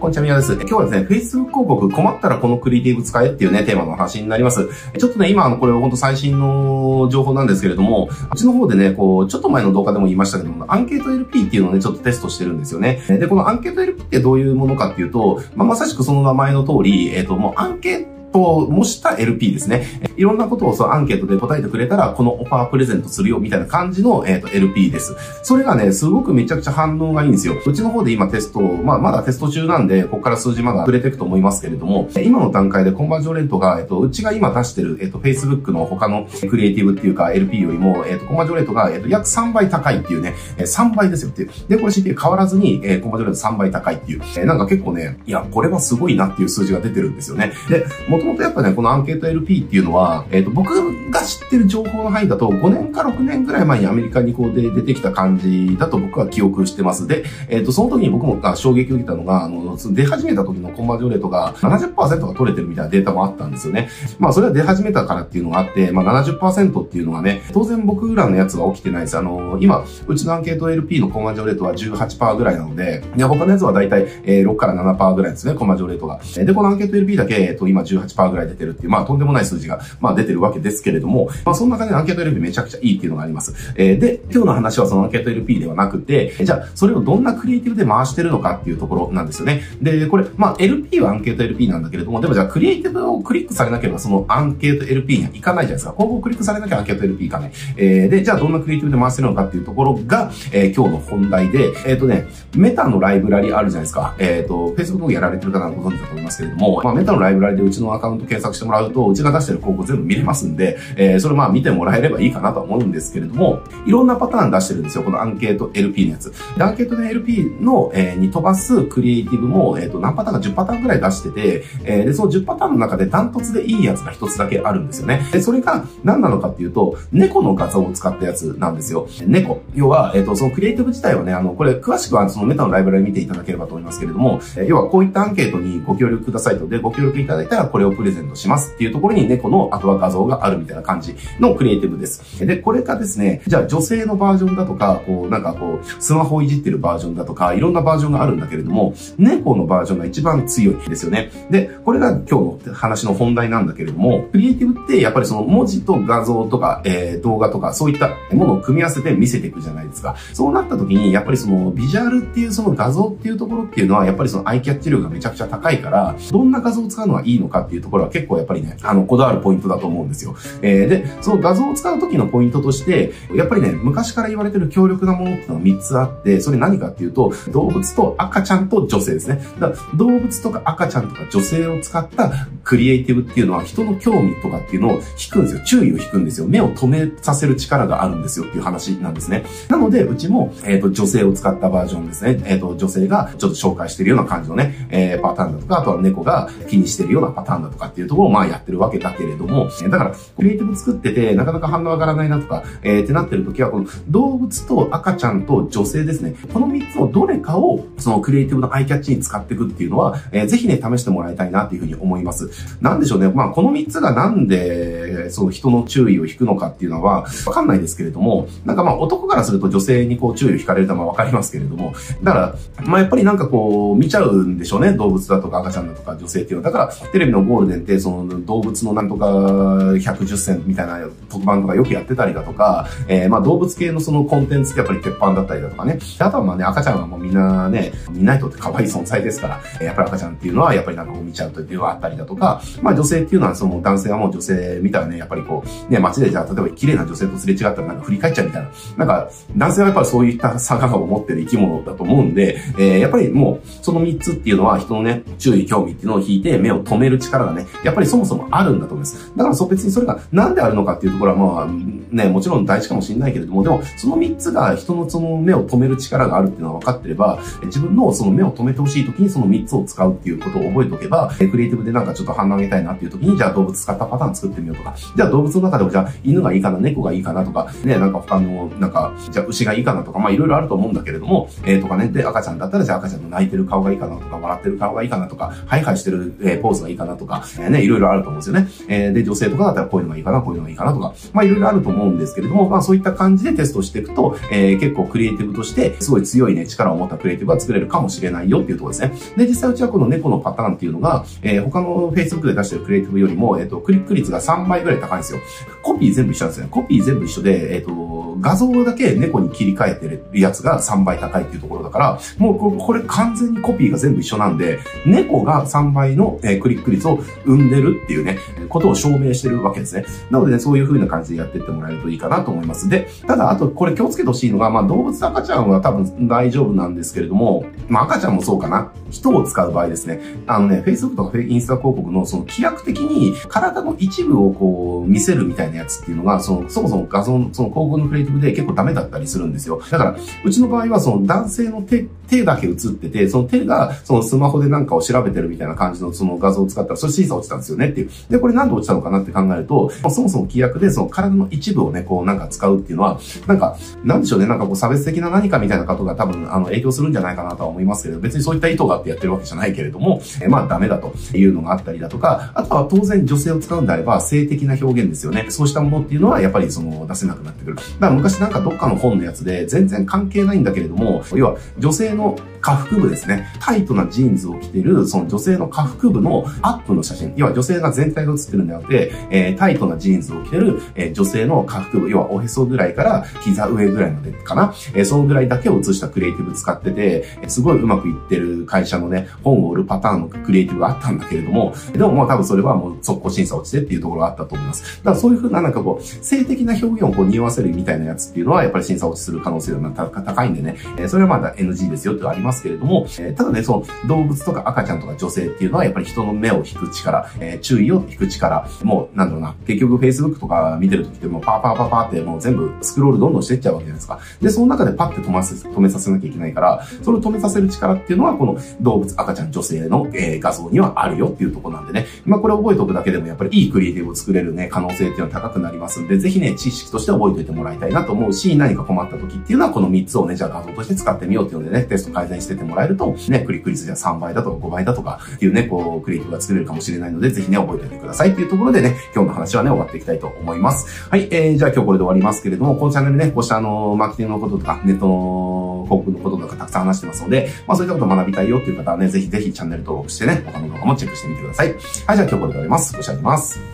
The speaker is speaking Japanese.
こんにちは、みなです。今日はですね、Facebook 広告困ったらこのクリエイティブ使えっていうね、テーマの話になります。ちょっとね、今、あの、これほんと最新の情報なんですけれども、うちの方でね、こう、ちょっと前の動画でも言いましたけども、アンケート LP っていうのをね、ちょっとテストしてるんですよね。で、このアンケート LP ってどういうものかっていうと、まあ、まさしくその名前の通り、えっ、ー、と、もうアンケートと模した LP ですね。いろんなことをそのアンケートで答えてくれたら、このオファープレゼントするよみたいな感じの、えー、と LP です。それがね、すごくめちゃくちゃ反応がいいんですよ。うちの方で今テスト、まあまだテスト中なんで、ここから数字まだ触れていくと思いますけれども、今の段階でコンバージョンレートが、えっ、ー、と、うちが今出してる、えっ、ー、と、Facebook の他のクリエイティブっていうか LP よりも、えっ、と、コンバージョンレートが、えっ、と、約3倍高いっていうね、3倍ですよっていう。で、これ CT 変わらずに、えコンバージョンレート3倍高いっていう。えなんか結構ね、いや、これはすごいなっていう数字が出てるんですよね。で、もともとやっぱね、このアンケート LP っていうのは、えっ、ー、と、僕が知ってる情報の範囲だと、5年か6年ぐらい前にアメリカにこうで出てきた感じだと僕は記憶してます。で、えっ、ー、と、その時に僕も衝撃を受けたのが、あの、出始めた時のコンバージョンレートが70%が取れてるみたいなデータもあったんですよね。まあ、それは出始めたからっていうのがあって、まあ70%っていうのがね、当然僕らのやつは起きてないです。あの、今、うちのアンケート LP のコンバージョンレートは18%ぐらいなので、で、他のやつはだいたい6から7%ぐらいですね、コンバージョンレートが。で、このアンケート LP だけ、えっと、今18%ぐらい出てるっていう、まあ、とんでもない数字が、まあ、出てるわけですけれども、まあ、そんな感じでアンケート LP めちゃくちゃいいっていうのがあります。えー、で、今日の話はそのアンケート LP ではなくて、じゃあ、それをどんなクリエイティブで回してるのかっていうところなんですよね。で、これ、まあ、LP はアンケート LP なんだけれども、でもじゃあ、クリエイティブをクリックされなければ、そのアンケート LP にはいかないじゃないですか。広告クリックされなきゃアンケート LP いかない。えー、で、じゃあ、どんなクリエイティブで回してるのかっていうところが、えー、今日の本題で、えっ、ー、とね、メタのライブラリあるじゃないですか。えっ、ー、と、Facebook をやられてる方はご存知だと思いますけれども、まあ、メタのライブラリでうちのアカウント検索してもらうと、うちが出してる広告全部見れますんで、えー、それまあ見てもらえればいいかなと思うんですけれども、いろんなパターン出してるんですよ。このアンケート LP のやつ。で、アンケートの LP の、えー、に飛ばすクリエイティブも、えっ、ー、と、何パターンか10パターンくらい出してて、えー、で、その10パターンの中でダントツでいいやつが一つだけあるんですよね。で、それが何なのかっていうと、猫の画像を使ったやつなんですよ。猫。要は、えっ、ー、と、そのクリエイティブ自体はね、あの、これ詳しくはそのメタのライブラリ見ていただければと思いますけれども、えー、要はこういったアンケートにご協力くださいと、で、ご協力いただいたらこれをプレゼントしますっていうところに猫のあとは画像があるみたいな感じのクリエイティブです。で、これがですね、じゃあ女性のバージョンだとか、こう、なんかこう、スマホをいじってるバージョンだとか、いろんなバージョンがあるんだけれども、猫のバージョンが一番強いんですよね。で、これが今日の話の本題なんだけれども、クリエイティブってやっぱりその文字と画像とか、えー、動画とか、そういったものを組み合わせて見せていくじゃないですか。そうなった時に、やっぱりそのビジュアルっていうその画像っていうところっていうのは、やっぱりそのアイキャッチ力がめちゃくちゃ高いから、どんな画像を使うのがいいのかっていういうところは結構やっぱりね、あの、こだわるポイントだと思うんですよ。えー、で、その画像を使う時のポイントとして、やっぱりね、昔から言われてる強力なものっていうのが3つあって、それ何かっていうと、動物と赤ちゃんと女性ですね。だから動物とか赤ちゃんとか女性を使ったクリエイティブっていうのは人の興味とかっていうのを引くんですよ。注意を引くんですよ。目を止めさせる力があるんですよっていう話なんですね。なので、うちも、えっ、ー、と、女性を使ったバージョンですね。えっ、ー、と、女性がちょっと紹介してるような感じのね、えー、パターンだとか、あとは猫が気にしてるようなパターンだとかっていうところをまあやってるわけだけれども、だから、クリエイティブ作ってて、なかなか反応上がらないなとか、えー、ってなってる時は、この動物と赤ちゃんと女性ですね。この3つのどれかを、そのクリエイティブのアイキャッチに使っていくっていうのは、えー、ぜひね、試してもらいたいなっていうふうに思います。なんでしょうね。まあ、この3つがなんで、その人の注意を引くのかっていうのは、わかんないですけれども、なんかまあ、男からすると女性にこう注意を引かれるのはわかりますけれども、だから、まあ、やっぱりなんかこう、見ちゃうんでしょうね。動物だとか赤ちゃんだとか女性っていうのは。だから、テレビのゴールデンって、その動物のなんとか110選みたいな特番とかよくやってたりだとか、えー、まあ動物系のそのコンテンツってやっぱり鉄板だったりだとかね。あとはまあね、赤ちゃんはもうみんなね、見ないとって可愛い存在ですから、やっぱり赤ちゃんっていうのはやっぱりなんかこう見ちゃうというのがあったりだとか、まあ女性っていうのはその男性はもう女性見たらね、やっぱりこう、ね、街でじゃあ例えば綺麗な女性とすれ違ったらなんか振り返っちゃうみたいな。なんか、男性はやっぱりそういった差がを持ってる生き物だと思うんで、えー、やっぱりもう、その3つっていうのは人のね、注意、興味っていうのを引いて目を止める力がね、やっぱりそもそもあるんだと思います。だからそ別にそれがなんであるのかっていうところはまあ、ね、もちろん大事かもしれないけれども、でも、その3つが人のその目を止める力があるっていうのは分かってれば、自分のその目を止めてほしい時にその3つを使うっていうことを覚えておけば、クリエイティブでなんかちょっと反応上げたいなっていう時に、じゃあ動物使ったパターン作ってみようとか、じゃあ動物の中でもじゃあ犬がいいかな、猫がいいかなとか、ね、なんか他の、なんか、じゃあ牛がいいかなとか、まあいろいろあると思うんだけれども、えー、とかね、で赤ちゃんだったらじゃあ赤ちゃんの泣いてる顔がいいかなとか、笑ってる顔がいいかなとか、ハイハイしてる、えー、ポーズがいいかなとか、か、えー、ね、いろいろあると思うんですよね。えー、で、女性とかだったらこういうのがいいかな、こういうのがいいかなとか、まあいろいろあると思うんですけれども、まあそういった感じでテストしていくと、えー、結構クリエイティブとして、すごい強いね、力を持ったクリエイティブが作れるかもしれないよっていうところですね。で、実際うちはこの猫のパターンっていうのが、えー、他の Facebook で出してるクリエイティブよりも、えっ、ー、と、クリック率が3倍ぐらい高いんですよ。コピー全部一緒なんですね。コピー全部一緒で、えっ、ー、と、画像だけ猫に切り替えてるやつが3倍高いっていうところだから、もうこれ完全にコピーが全部一緒なんで、猫が3倍の、クリック率を生んでるっていうね、ことを証明してるわけですね。なのでね、そういう風な感じでやってってもらえるといいかなと思います。で、ただ、あと、これ気をつけてほしいのが、まあ、動物赤ちゃんは多分大丈夫なんですけれども、まあ、赤ちゃんもそうかな。人を使う場合ですね。あのね、Facebook とかインスタ広告のその規約的に体の一部をこう見せるみたいなやつっていうのが、その、そもそも画像の、その広告のクリエイで結構ダメだったりするんですよ。だから、うちの場合はその男性の手、手だけ映ってて、その手がそのスマホでなんかを調べてるみたいな感じのその画像を使ったら、それ審査落ちたんですよねっていう。で、これなんで落ちたのかなって考えると、そもそも規約でその体の一部をね、こうなんか使うっていうのは、なんか、なんでしょうね、なんかこう差別的な何かみたいなことが多分、あの、影響するんじゃないかなとは思いますけど、別にそういった意図があってやってるわけじゃないけれども、えまあダメだというのがあったりだとか、あとは当然女性を使うんであれば性的な表現ですよね。そうしたものっていうのはやっぱりその出せなくなってくる。だから昔なんかどっかの本のやつで全然関係ないんだけれども、要は女性の下腹部ですね。タイトなジーンズを着てる、その女性の下腹部のアップの写真。要は女性が全体が写ってるんではなくて、えー、タイトなジーンズを着てる、えー、女性の下腹部、要はおへそぐらいから膝上ぐらいまでかな。えー、そのぐらいだけを写したクリエイティブ使ってて、すごいうまくいってる会社のね、本を売るパターンのクリエイティブがあったんだけれども、でももう多分それはもう速攻審査落ちてっていうところがあったと思います。だからそういうふうななんかこう、性的な表現をこう匂わせるみたいなやつっていうのは、やっぱり審査落ちする可能性が高いんでね、えー、それはまだ NG ですよってありますますけれども、えーただね、その動物とか赤ちゃんとか女性っていうのはやっぱり人の目を引く力、えー、注意を引く力、もうなんだろうな、結局 Facebook とか見てるときってもうパーパーパーパーってもう全部スクロールどんどんしてっちゃうわけじゃないですか。で、その中でパッて止ませ、止めさせなきゃいけないから、それを止めさせる力っていうのはこの動物、赤ちゃん、女性の、えー、画像にはあるよっていうとこなんでね。まあこれ覚えておくだけでもやっぱりいいクリエイティブを作れるね、可能性っていうのは高くなりますんで、ぜひね、知識として覚えておいてもらいたいなと思うし、何か困った時っていうのはこの3つをね、じゃあ画像として使ってみようっていうのでね、テスト改善しててもらえると、ね、クリック率じゃ3倍だとか5倍だとかっていうね、こう、クリエイティブが作れるかもしれないので、ぜひね、覚えておいてくださいっていうところでね、今日の話はね、終わっていきたいと思います。はい、えー、じゃあ今日これで終わりますけれども、このチャンネルね、こうしたあの、マーケティングのこととか、ネットの広告のこととかたくさん話してますので、まあそういったことを学びたいよっていう方はね、ぜひぜひチャンネル登録してね、他の動画もチェックしてみてください。はい、じゃあ今日これで終わります。ご視聴あります。